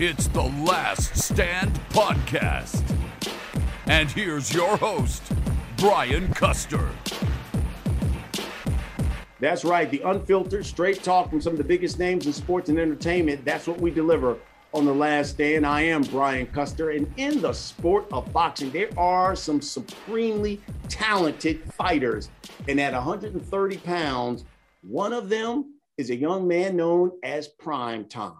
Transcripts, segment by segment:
It's the Last Stand Podcast. And here's your host, Brian Custer. That's right. The unfiltered, straight talk from some of the biggest names in sports and entertainment. That's what we deliver on the last stand. I am Brian Custer. And in the sport of boxing, there are some supremely talented fighters. And at 130 pounds, one of them is a young man known as Prime Time.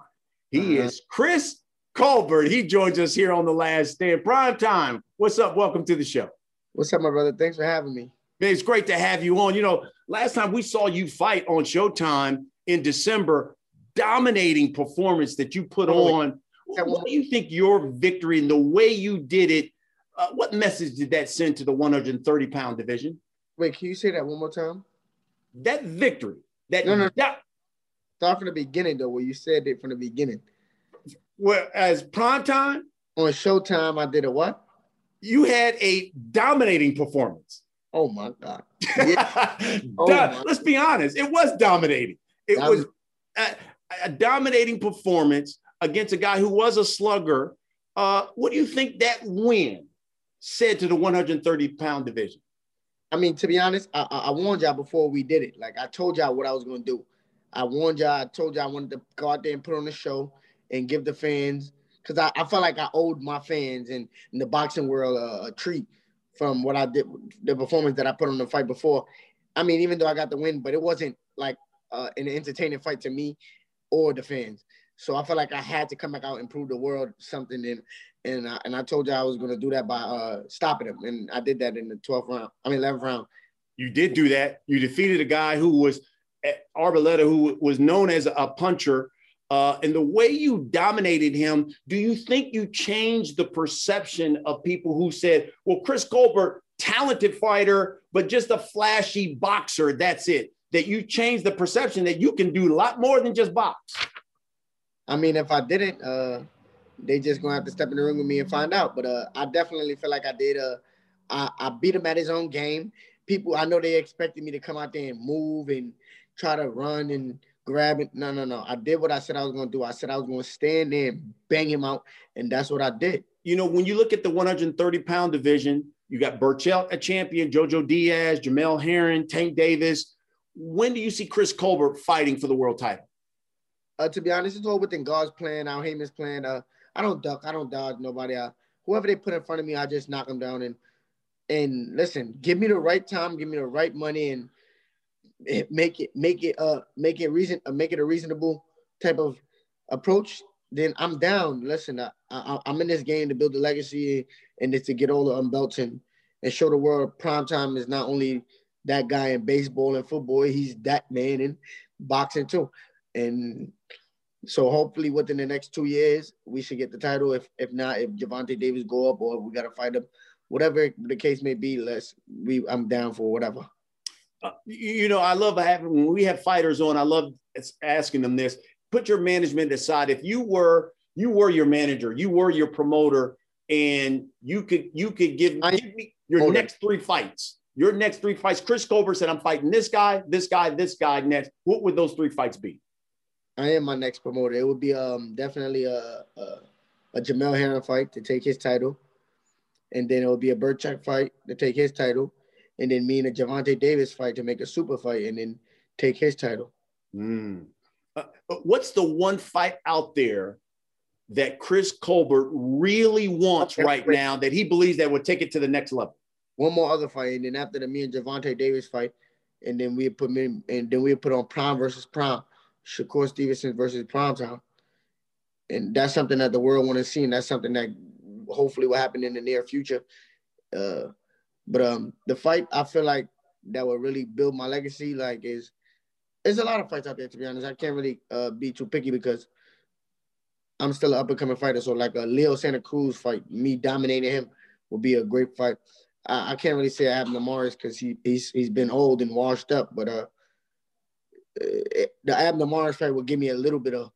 He uh-huh. is Chris Colbert. He joins us here on the last stand. Prime Time. What's up? Welcome to the show. What's up, my brother? Thanks for having me. Man, it's great to have you on. You know, last time we saw you fight on Showtime in December, dominating performance that you put oh, on. What do you think your victory and the way you did it? Uh, what message did that send to the 130 pound division? Wait, can you say that one more time? That victory. That no, no. That, Start from the beginning though, where you said it from the beginning. Well, as prime time on Showtime, I did a what? You had a dominating performance. Oh my god! Yeah. oh my Let's be honest, it was dominating. It was a, a, dominating performance against a guy who was a slugger. Uh, what do you think that win said to the 130 pound division? I mean, to be honest, I, I warned y'all before we did it. Like I told y'all what I was going to do. I warned y'all. I told y'all I wanted to go out there and put on the show and give the fans because I, I felt like I owed my fans and in the boxing world a, a treat from what I did, the performance that I put on the fight before. I mean, even though I got the win, but it wasn't like uh, an entertaining fight to me or the fans. So I felt like I had to come back out and prove the world something. And and I, and I told you I was going to do that by uh, stopping him, and I did that in the 12th round. I mean, 11th round. You did do that. You defeated a guy who was Arboleda, who was known as a puncher. Uh, and the way you dominated him, do you think you changed the perception of people who said, well, Chris Colbert, talented fighter, but just a flashy boxer, that's it? That you changed the perception that you can do a lot more than just box? I mean, if I didn't, uh, they just gonna have to step in the ring with me and find out. But uh, I definitely feel like I did. Uh, I, I beat him at his own game. People, I know they expected me to come out there and move and try to run and grab it. No, no, no. I did what I said I was going to do. I said I was going to stand there and bang him out, and that's what I did. You know, when you look at the 130 pound division, you got Berchelt, a champion, Jojo Diaz, Jamel Herring, Tank Davis. When do you see Chris Colbert fighting for the world title? Uh, to be honest, it's all within God's plan, Al Haymon's plan. Uh, I don't duck, I don't dodge nobody. Uh, whoever they put in front of me, I just knock them down and and listen. Give me the right time, give me the right money, and make it make it uh make it reason uh, make it a reasonable type of approach, then I'm down. Listen, I, I am in this game to build a legacy and it's to get all the um, belts and and show the world prime time is not only that guy in baseball and football, he's that man in boxing too. And so hopefully within the next two years we should get the title. If if not, if Gervonta Davis go up or we gotta fight him, whatever the case may be, let's we I'm down for whatever. Uh, you know, I love having when we have fighters on. I love asking them this. Put your management aside. If you were you were your manager, you were your promoter, and you could you could give, give me your next three fights. Your next three fights. Chris Colbert said, "I'm fighting this guy, this guy, this guy next." What would those three fights be? I am my next promoter. It would be um definitely a a, a Jamel Herring fight to take his title, and then it would be a Berchelt fight to take his title, and then me and a Gervonta Davis fight to make a super fight and then take his title. Mm. Uh, what's the one fight out there that Chris Colbert really wants right now that he believes that would take it to the next level? One more other fight, and then after the me and Gervonta Davis fight, and then we put me and then we put on Prime versus Prime, Shakur Stevenson versus Prime Time, and that's something that the world want to see, and that's something that hopefully will happen in the near future. Uh, but um, the fight I feel like that will really build my legacy, like is there's a lot of fights out there to be honest. I can't really uh, be too picky because I'm still an up and coming fighter. So like a Leo Santa Cruz fight, me dominating him would be a great fight. I, I can't really say I Abner Mares because he he's he's been old and washed up, but uh, it, eh, the Abner Mares fight will give me a little bit of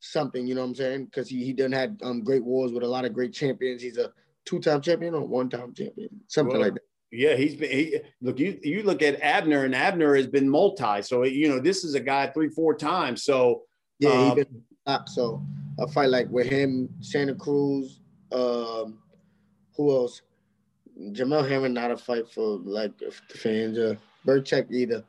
something, you know what I'm saying? Because he he done had um great wars with a lot of great champions. He's a two time champion or one time champion, something like that. Yeah, he's been. He, look, you you look at Abner, and Abner has been multi. So you know, this is a guy three, four times. So yeah, um, he been top. So a fight like with him, Santa Cruz, um, who else? Jamel Herring not a fight for like the fans. Uh, Berchelt either.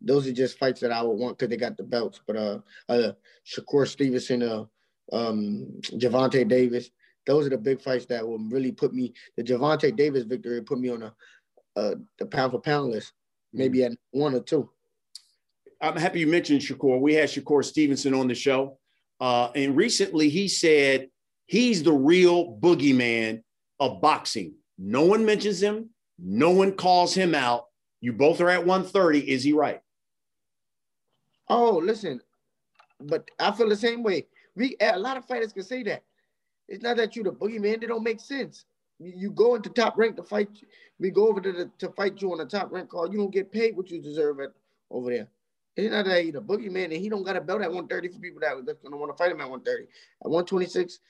Those are just fights that I would want because they got the belts. But uh, uh Shakur Stevenson, uh, um, Gervonta Davis, those are the big fights that will really put me. The Gervonta Davis victory put me on a, uh, the pound for pound list, maybe mm-hmm. at one or two. I'm happy you mentioned Shakur. We had Shakur Stevenson on the show. Uh, and recently he said he's the real boogeyman of boxing. No one mentions him, no one calls him out. You both are at 130. Is he right? Oh, listen, but I feel the same way. We a lot of fighters can say that. It's not that you the boogeyman. They don't make sense. You go into top rank to fight. We go over to the, to fight you on the top rank card. You don't get paid what you deserve at over there. It's not that he's a boogeyman and he don't got a belt at 130 for people that that's gonna want to fight him at 130. At 126,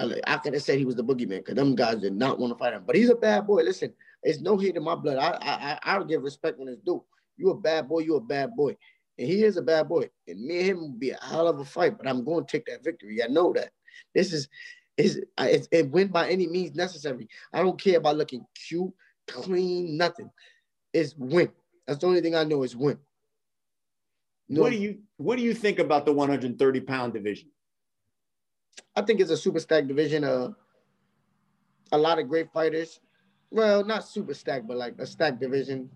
I could have said he was the boogeyman because them guys did not want to fight him. But he's a bad boy. Listen, it's no hate in my blood. I I I give respect when it's due. You a bad boy. You a bad boy, and he is a bad boy. And me and him will be a hell of a fight. But I'm going to take that victory. I know that. This is is it win by any means necessary. I don't care about looking cute, clean, nothing. It's win. That's the only thing I know is win. No. What do you What do you think about the 130 pound division? I think it's a super stacked division. Uh, a lot of great fighters. Well, not super stacked, but like a stacked division.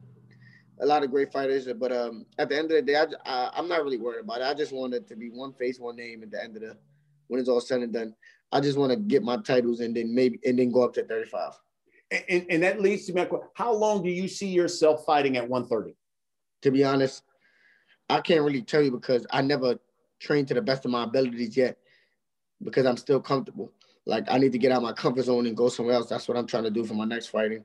A lot of great fighters. But um, at the end of the day, I, I, am not really worried about it. I just want it to be one face, one name at the end of the when it's all said and done. I just want to get my titles and then maybe and then go up to 35. And, and that leads to my question: How long do you see yourself fighting at 130? To be honest, I can't really tell you because I never trained to the best of my abilities yet because I'm still comfortable. Like I need to get out my comfort zone and go somewhere else. That's what I'm trying to do for my next fighting.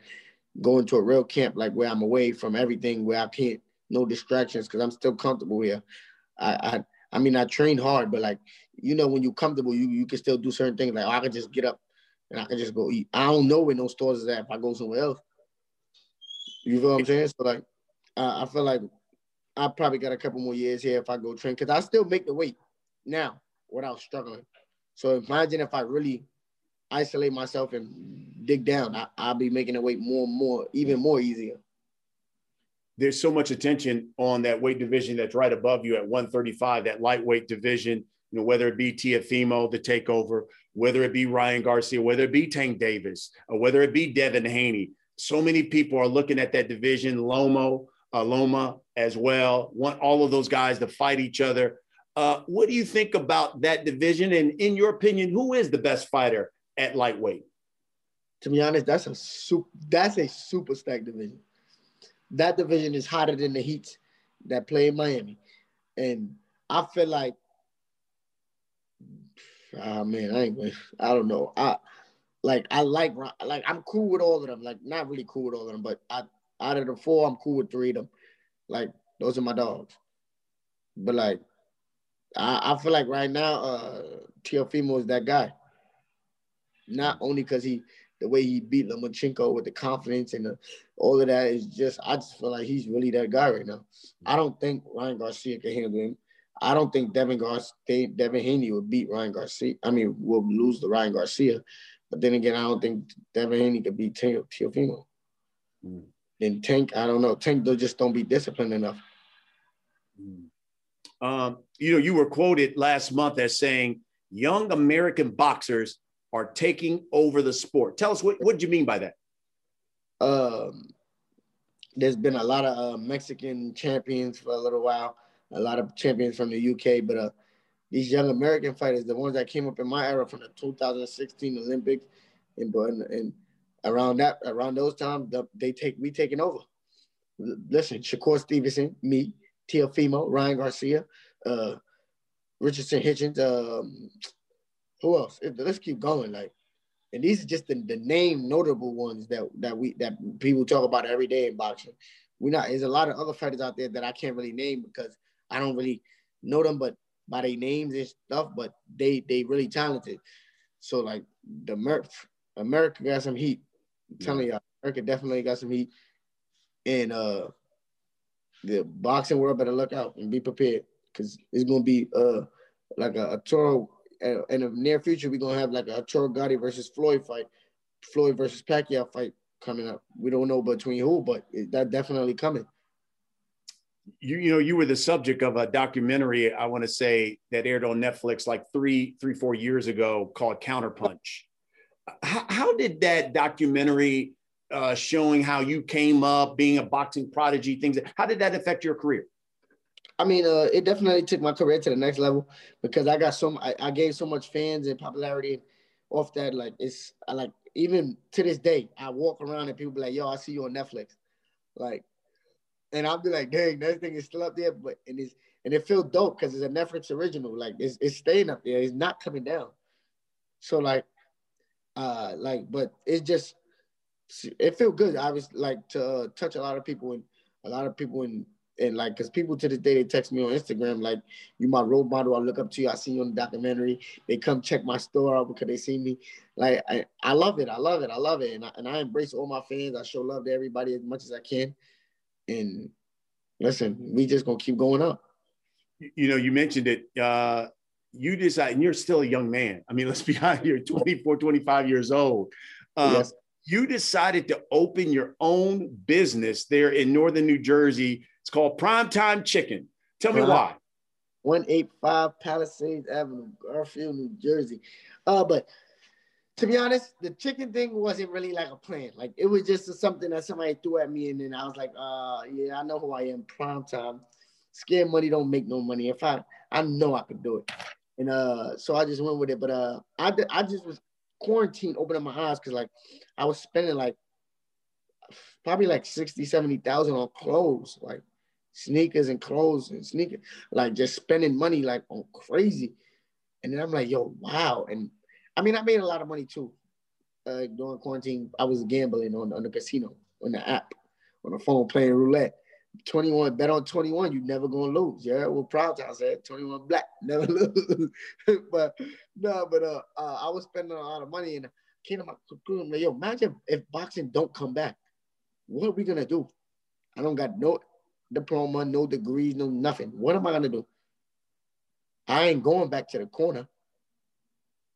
Go into a real camp, like where I'm away from everything, where I can't no distractions because I'm still comfortable here. I, I I mean I train hard, but like you know when you're comfortable, you you can still do certain things. Like oh, I can just get up and I can just go eat. I don't know where no stores is at if I go somewhere else. You feel what I'm saying? So like I, I feel like I probably got a couple more years here if I go train because I still make the weight now without struggling. So imagine if I really isolate myself and dig down, I, will be making the weight more and more, even more easier. There's so much attention on that weight division that's right above you at 135, that lightweight division. You know, whether it be Teofimo, the takeover, whether it be Ryan Garcia, whether it be Tank Davis, or whether it be Devin Haney. So many people are looking at that division. Lomo, uh, Loma as well. Want all of those guys to fight each other. Uh, what do you think about that division? And in your opinion, who is the best fighter at lightweight? To be honest, that's a super, that's a super stack division. That division is hotter than the Heats that play in Miami, and I feel like, ah oh man, I ain't, I don't know. I like I like like I'm cool with all of them. Like not really cool with all of them, but I out of the four, I'm cool with three of them. Like those are my dogs. But like, I, I feel like right now, uh, Teofimo is that guy. Not only because he, the way he beat Lomachenko with the confidence and the, all of that is just, I just feel like he's really that guy right now. I don't think Ryan Garcia can handle him. I don't think Devin Garcia, Devin Haney would beat Ryan Garcia. I mean, will lose to Ryan Garcia. But then again, I don't think Devin Haney could beat Teofimo. Mm. And Tank, I don't know. Tank they just don't be disciplined enough. Um, you know, you were quoted last month as saying young American boxers are taking over the sport. Tell us what what do you mean by that? Um, there's been a lot of uh, Mexican champions for a little while, a lot of champions from the UK, but uh, these young American fighters, the ones that came up in my era from the 2016 Olympics, and and around that around those times they take we taking over. Listen, Shakur Stevenson, me, Teofimo, Ryan Garcia, uh, Richardson Hitchens, um, who else? Let's keep going. Like, and these are just the, the name notable ones that that we that people talk about every day in boxing. We not there's a lot of other fighters out there that I can't really name because I don't really know them, but by their names and stuff. But they they really talented. So like the Mer- America got some heat. I'm telling y'all, America definitely got some heat. And uh the boxing world better look out and be prepared because it's gonna be uh like a, a uh, in the near future we're gonna have like a Arturo Gatti versus Floyd fight, Floyd versus Pacquiao fight coming up. We don't know between who, but it, that definitely coming. You you know you were the subject of a documentary I want to say that aired on Netflix like three three four years ago called Counterpunch. How, how did that documentary uh, showing how you came up being a boxing prodigy things how did that affect your career? I mean, uh, it definitely took my career to the next level because I got so I, I gave so much fans and popularity off that. Like it's I like even to this day, I walk around and people be like, "Yo, I see you on Netflix," like, and I'll be like, "Dang, that thing is still up there," but and it's and it feels dope because it's a Netflix original. Like it's it's staying up there. It's not coming down. So like, uh, like, but it just it feel good. I was like to uh, touch a lot of people and a lot of people in and like because people to this day they text me on Instagram like you my role model. I look up to you. I see you on the documentary. They come check my store out because they see me. Like I, I love it. I love it. I love it. And I, and I embrace all my fans. I show love to everybody as much as I can and listen we just gonna keep going up you know you mentioned it uh you decide and you're still a young man I mean let's be honest you're 24 25 years old uh, yes. you decided to open your own business there in northern New Jersey it's called Primetime Chicken. Tell me uh, why. 185 Palisades Avenue, Garfield, New Jersey. Uh, but to be honest, the chicken thing wasn't really like a plan. Like it was just something that somebody threw at me, and then I was like, uh, yeah, I know who I am. Prime time. Scared money don't make no money. If I, I know I could do it, and uh, so I just went with it. But uh, I, I just was quarantined, opening my eyes because like I was spending like probably like 60, 70,000 on clothes. Like sneakers and clothes and sneakers, like just spending money like on crazy. And then I'm like, yo, wow. And I mean, I made a lot of money too. Uh, during quarantine, I was gambling on, on the casino, on the app, on the phone playing roulette. 21, bet on 21, you never gonna lose. Yeah, well, proud I said 21 black, never lose. but no, but uh, uh, I was spending a lot of money and came to my conclusion, like, yo, imagine if boxing don't come back. What are we gonna do? I don't got no diploma, no degrees, no nothing. What am I gonna do? I ain't going back to the corner.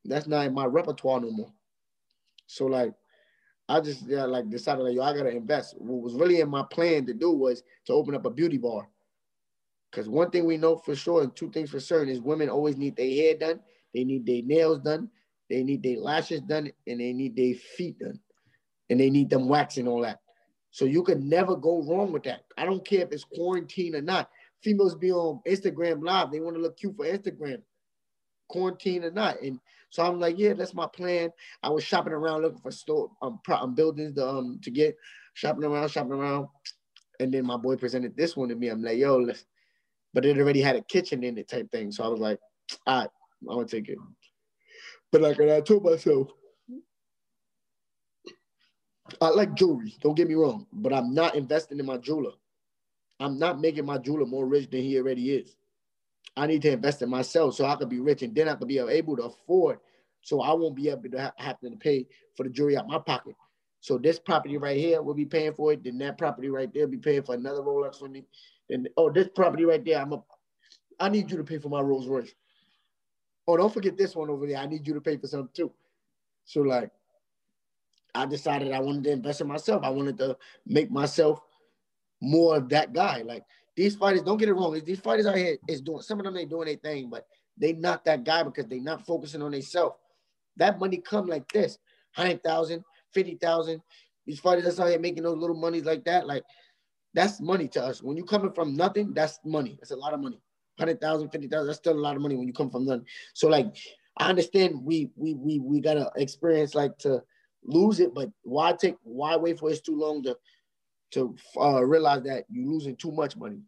That's not in my repertoire no more. So like, I just yeah, like decided like yo, I gotta invest. What was really in my plan to do was to open up a beauty bar. Cause one thing we know for sure, and two things for certain, is women always need their hair done, they need their nails done, they need their lashes done, and they need their feet done, and they need them waxing all that. So you can never go wrong with that. I don't care if it's quarantine or not. Females be on Instagram live. They want to look cute for Instagram, quarantine or not. And so I'm like, yeah, that's my plan. I was shopping around looking for store um, um buildings to, um to get shopping around, shopping around. And then my boy presented this one to me. I'm like, yo, let's, but it already had a kitchen in it type thing. So I was like, all right, I'm gonna take it. But like I told myself, I like jewelry, don't get me wrong, but I'm not investing in my jeweler. I'm not making my jeweler more rich than he already is. I need to invest in myself so I could be rich and then I could be able to afford so I won't be able to have to pay for the jewelry out my pocket. So this property right here will be paying for it. Then that property right there will be paying for another Rolex for me. Then oh, this property right there, I'm a, I need you to pay for my Rolls Royce. Oh, don't forget this one over there. I need you to pay for something too. So like, I decided I wanted to invest in myself. I wanted to make myself more of that guy. Like these fighters, don't get it wrong. These fighters out here is doing some of them ain't doing their thing, but they not that guy because they not focusing on themselves. That money come like this, 100,000, 50,000. These fighters that's out here making those little monies like that, like that's money to us. When you coming from nothing, that's money. That's a lot of money. 100,000, 50,000, that's still a lot of money when you come from nothing. So like, I understand we we we we gotta experience like to lose it, but why take why wait for it too long to to uh, realize that you're losing too much money?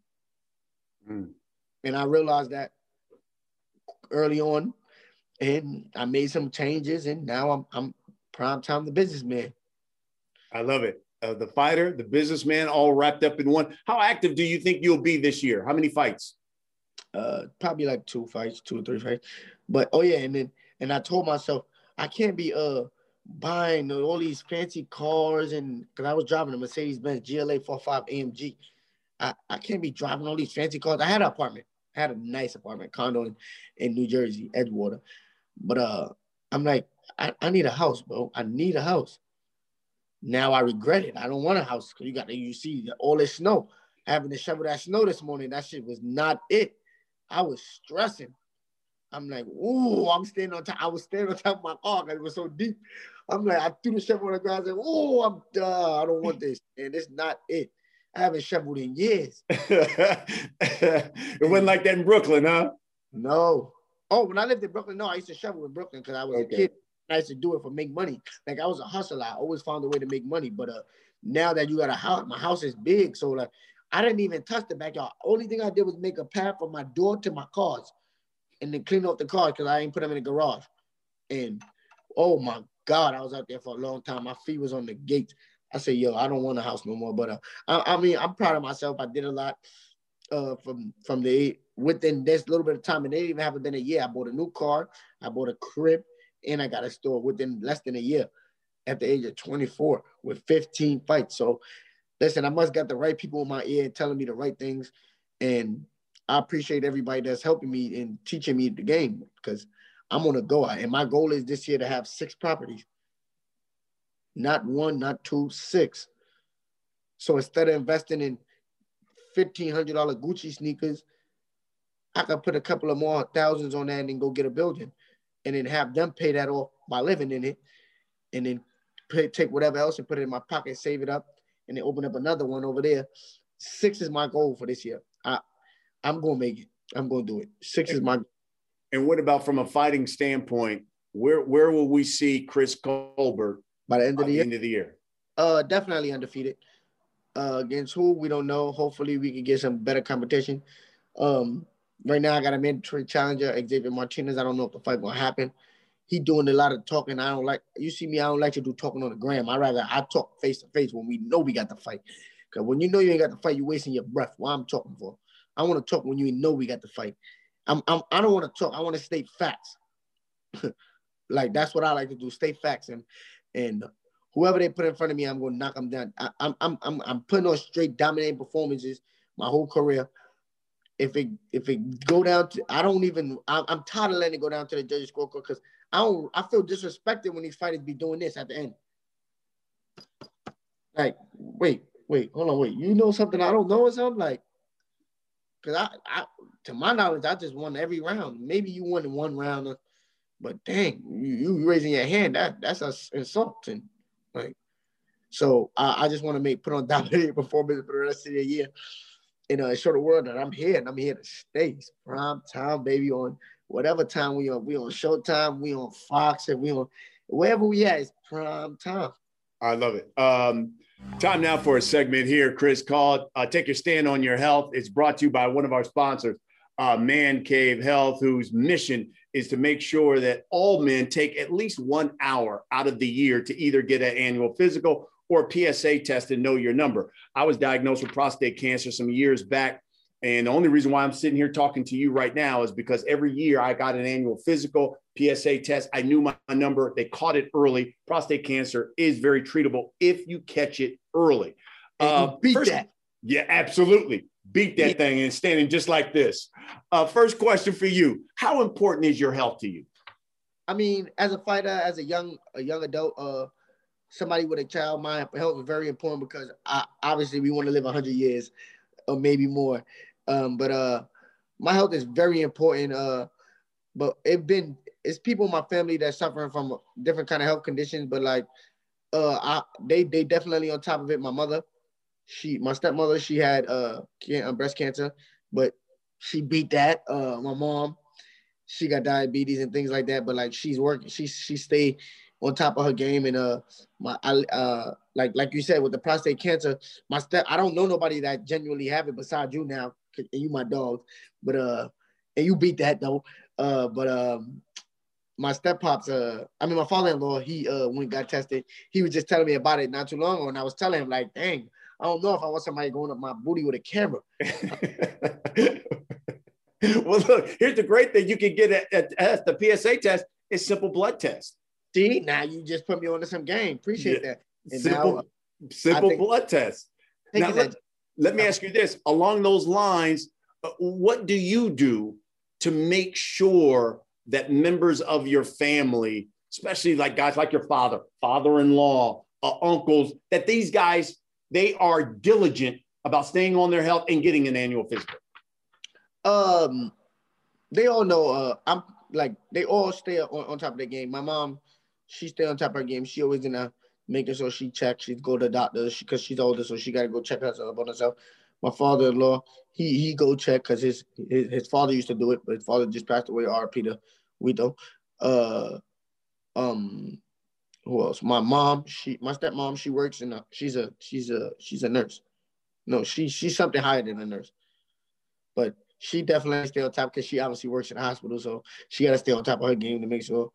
Mm. And I realized that early on, and I made some changes, and now I'm I'm prime time the businessman. I love it. Uh, the fighter, the businessman, all wrapped up in one. How active do you think you'll be this year? How many fights? Uh, probably like two fights, two or three fights. But oh yeah, and then and I told myself I can't be uh buying all these fancy cars and because I was driving a Mercedes Benz GLA 45 AMG. I, I can't be driving all these fancy cars. I had an apartment, I had a nice apartment, condo in, in New Jersey, Edgewater. But uh, I'm like, I, I need a house, bro. I need a house. Now I regret it. I don't want a house because you got to, you see all this snow. Having to shovel that snow this morning, that shit was not it. I was stressing. I'm like, ooh, I'm standing on top. I was standing on top of my car because it was so deep. I'm like, I threw the shovel on the ground. and oh, I'm duh, I don't want this. And it's not it. I haven't shoveled in years. it wasn't like that in Brooklyn, huh? No. Oh, when I lived in Brooklyn, no, I used to shovel in Brooklyn because I was okay. a kid. I used to do it for make money. Like I was a hustler. I always found a way to make money. But uh, now that you got a house, my house is big, so like I didn't even touch the backyard. Only thing I did was make a path from my door to my cars, and then clean off the cars because I ain't put them in the garage. And oh my God, I was out there for a long time. My feet was on the gate. I said, yo, I don't want a house no more. But uh, I, I mean, I'm proud of myself. I did a lot uh, from from the within this little bit of time, and it even haven't been a year. I bought a new car, I bought a crib, and I got a store within less than a year at the age of 24 with 15 fights. So listen, I must got the right people in my ear telling me the right things. And I appreciate everybody that's helping me and teaching me the game because I'm on a go. Out. And my goal is this year to have six properties. Not one, not two, six. So instead of investing in $1,500 Gucci sneakers, I could put a couple of more thousands on that and go get a building and then have them pay that off by living in it and then pay, take whatever else and put it in my pocket, save it up, and then open up another one over there. Six is my goal for this year. I, I'm going to make it. I'm going to do it. Six is my. And what about from a fighting standpoint? Where where will we see Chris Colbert by the end of the, the year? End of the year. Uh, definitely undefeated. Uh, against who we don't know. Hopefully, we can get some better competition. Um, right now, I got a mandatory challenger, Xavier Martinez. I don't know if the fight will happen he doing a lot of talking. I don't like you see me, I don't like to do talking on the gram. I rather I talk face to face when we know we got the fight. Cause when you know you ain't got the fight, you're wasting your breath. What I'm talking for. I want to talk when you know we got the fight. I'm, I'm I don't want to talk. I want to state facts. like that's what I like to do. State facts and and whoever they put in front of me, I'm going to knock them down. I, am I'm I'm I'm putting on straight dominating performances my whole career. If it if it go down to I don't even I'm, I'm tired of letting it go down to the judges scorecard because I don't I feel disrespected when these fighters be doing this at the end. Like, wait, wait, hold on, wait. You know something I don't know or something? Like, cause I, I to my knowledge, I just won every round. Maybe you won in one round, but dang, you, you raising your hand, that that's insulting. Like, so I, I just want to make put on dominating performance for the rest of the year. You know, show the world that I'm here and I'm here to stay. It's prime time, baby, on whatever time we on. We on Showtime, we on Fox, and we on wherever we at. It's prime time. I love it. Um, time now for a segment here, Chris called uh, "Take Your Stand on Your Health." It's brought to you by one of our sponsors, uh, Man Cave Health, whose mission is to make sure that all men take at least one hour out of the year to either get an annual physical or PSA test and know your number. I was diagnosed with prostate cancer some years back. And the only reason why I'm sitting here talking to you right now is because every year I got an annual physical PSA test. I knew my number. They caught it early. Prostate cancer is very treatable if you catch it early. Uh, beat first, that. Yeah, absolutely. Beat that thing and standing just like this. Uh, first question for you: How important is your health to you? I mean, as a fighter, as a young a young adult, uh, somebody with a child mind, health is very important because I, obviously we want to live 100 years or maybe more. Um, but uh, my health is very important. Uh, but it's been it's people in my family that's suffering from different kind of health conditions. But like, uh, I they they definitely on top of it. My mother, she my stepmother, she had uh breast cancer, but she beat that. Uh, my mom, she got diabetes and things like that. But like she's working, she she stayed on top of her game and uh my I, uh like like you said with the prostate cancer my step I don't know nobody that genuinely have it besides you now and you my dog, but uh, and you beat that though. Uh, but um, my step pops, uh, I mean my father-in-law, he uh when got tested, he was just telling me about it not too long ago, and I was telling him like, dang, I don't know if I want somebody going up my booty with a camera. well, look, here's the great thing: you can get at, a, a, the PSA test. It's simple blood test. See, now you just put me onto some game. Appreciate yeah. that. And simple, now, simple think, blood test. Now, let, let me ask you this along those lines, uh, what do you do to make sure that members of your family, especially like guys like your father, father-in-law, uh, uncles, that these guys they are diligent about staying on their health and getting an annual physical? Um, they all know. Uh, I'm like they all stay on, on top of the game. My mom, she stay on top of her game. She always gonna making sure she checks. She go to the doctor because she's older, so she gotta go check herself on herself. My father-in-law, he he go check because his, his his father used to do it, but his father just passed away. R. Peter Wito. Uh, um, who else? My mom, she my stepmom, she works in a she's a she's a she's a nurse. No, she she's something higher than a nurse. But she definitely stay on top because she obviously works in a hospital, so she gotta stay on top of her game to make sure.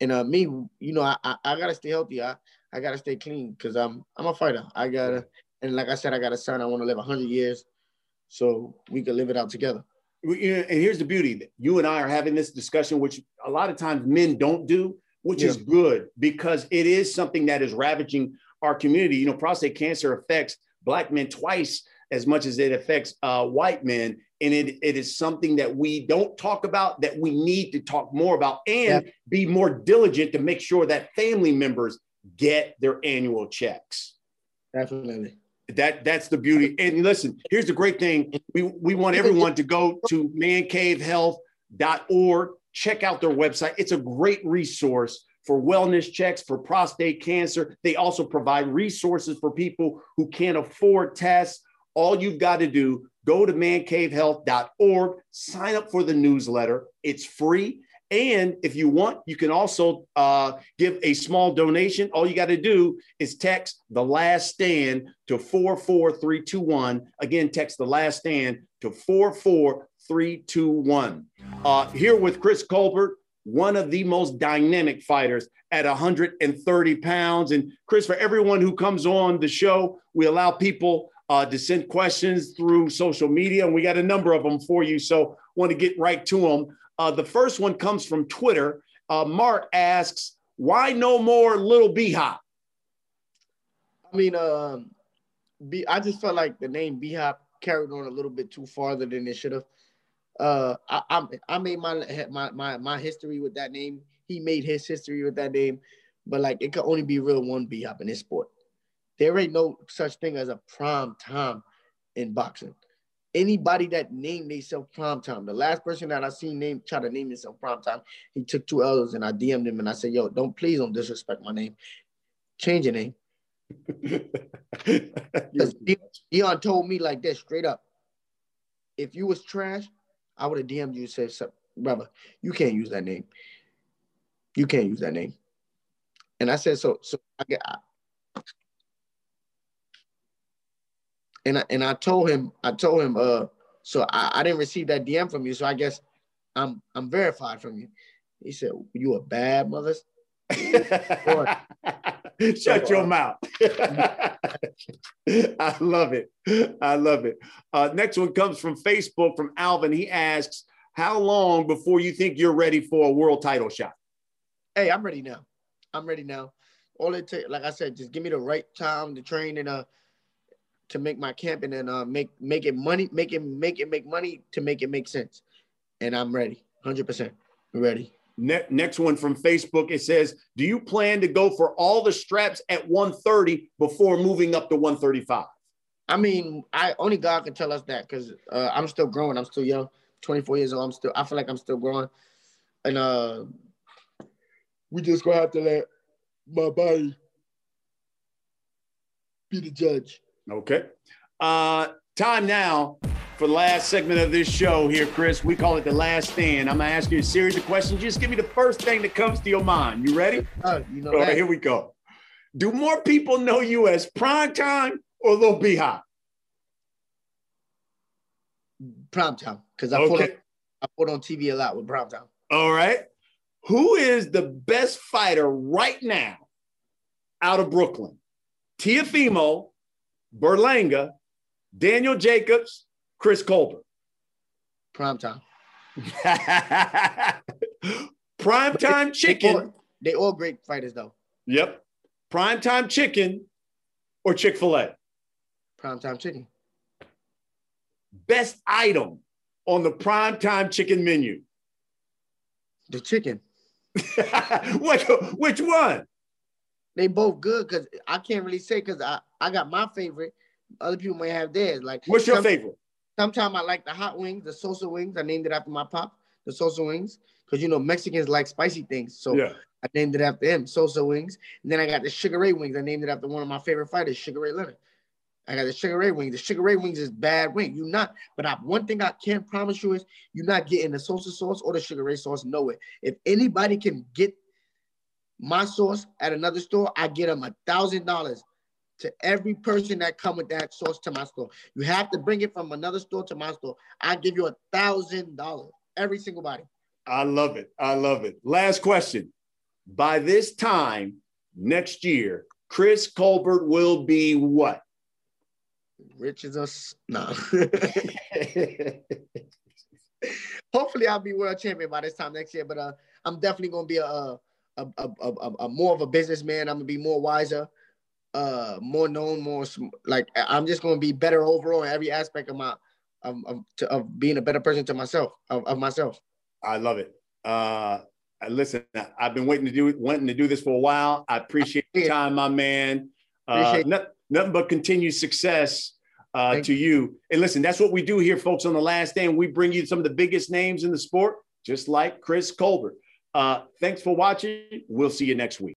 And uh, me, you know, I, I, I gotta stay healthy. I I gotta stay clean because I'm I'm a fighter. I gotta, and like I said, I got a son. I want to live hundred years, so we can live it out together. And here's the beauty: that you and I are having this discussion, which a lot of times men don't do, which yeah. is good because it is something that is ravaging our community. You know, prostate cancer affects black men twice as much as it affects uh, white men. And it, it is something that we don't talk about that we need to talk more about and yeah. be more diligent to make sure that family members get their annual checks. Definitely. That that's the beauty. And listen, here's the great thing. We we want everyone to go to mancavehealth.org, check out their website. It's a great resource for wellness checks for prostate cancer. They also provide resources for people who can't afford tests. All you've got to do, go to mancavehealth.org, sign up for the newsletter. It's free. And if you want, you can also uh, give a small donation. All you got to do is text the last stand to 44321. Again, text the last stand to 44321. Uh, here with Chris Colbert, one of the most dynamic fighters at 130 pounds. And Chris, for everyone who comes on the show, we allow people uh, to send questions through social media, and we got a number of them for you. So, want to get right to them. Uh, the first one comes from Twitter. Uh, Mark asks, "Why no more Little B Hop?" I mean, um, B. I just felt like the name B Hop carried on a little bit too farther than it should have. Uh, I, I, I made my my my my history with that name. He made his history with that name, but like it could only be real one B Hop in this sport. There ain't no such thing as a prime time in boxing anybody that named themselves prime time. The last person that I seen name try to name himself prime time, he took two L's and I DM'd him and I said, yo, don't please don't disrespect my name. Change your name. Deion told me like this straight up. If you was trash, I would have DM'd you and said, brother, you can't use that name. You can't use that name. And I said, so so I get and I, and I told him, I told him, uh, so I, I didn't receive that DM from you, so I guess I'm I'm verified from you. He said, "You a bad mother." Shut your mouth. I love it. I love it. Uh, next one comes from Facebook from Alvin. He asks, "How long before you think you're ready for a world title shot?" Hey, I'm ready now. I'm ready now. All it takes, like I said, just give me the right time to train and uh to make my camp and then uh, make make it money, make it make it make money to make it make sense. And I'm ready, hundred percent ready. Ne- next one from Facebook. It says, "Do you plan to go for all the straps at 130 before moving up to 135?" I mean, I only God can tell us that because uh, I'm still growing. I'm still young, 24 years old. I'm still. I feel like I'm still growing, and uh, we just gonna have to let my body be the judge. Okay. Uh, time now for the last segment of this show here, Chris. We call it the last stand. I'm gonna ask you a series of questions. Just give me the first thing that comes to your mind. You ready? Uh, you know All right, here we go. Do more people know you as prime time or Lil? Prime time, because I, okay. Put I put on TV a lot with prime time. All right. Who is the best fighter right now out of Brooklyn? Teofimo Berlanga, Daniel Jacobs, Chris Colbert. Prime time. Prime time chicken. They all, they all great fighters, though. Yep. Prime time chicken or Chick fil A? Prime time chicken. Best item on the prime time chicken menu? The chicken. which, which one? They both good because I can't really say because I, I got my favorite. Other people may have theirs. Like what's your some, favorite? Sometimes I like the hot wings, the Sosa wings. I named it after my pop, the Sosa wings, because you know Mexicans like spicy things. So yeah. I named it after him, Sosa wings. And then I got the Sugar Ray wings. I named it after one of my favorite fighters, Sugar Ray Leonard. I got the Sugar Ray wings. The Sugar Ray wings is bad wing. You not, but I, one thing I can't promise you is you're not getting the Sosa sauce or the Sugar Ray sauce nowhere. If anybody can get my sauce at another store, I get them a thousand dollars to every person that come with that sauce to my store. You have to bring it from another store to my store. I give you a thousand dollars every single body. I love it. I love it. Last question. By this time next year, Chris Colbert will be what? Rich as us. No. Hopefully, I'll be world champion by this time next year. But uh, I'm definitely gonna be a a, a, a, a, a more of a businessman. I'm gonna be more wiser uh more known, more like I'm just gonna be better overall in every aspect of my of of, to, of being a better person to myself of, of myself. I love it. Uh listen, I've been waiting to do wanting to do this for a while. I appreciate your time, my man. Uh, nothing, nothing but continued success uh, to you. And listen, that's what we do here, folks. On the last day, and we bring you some of the biggest names in the sport, just like Chris Colbert. Uh, thanks for watching. We'll see you next week.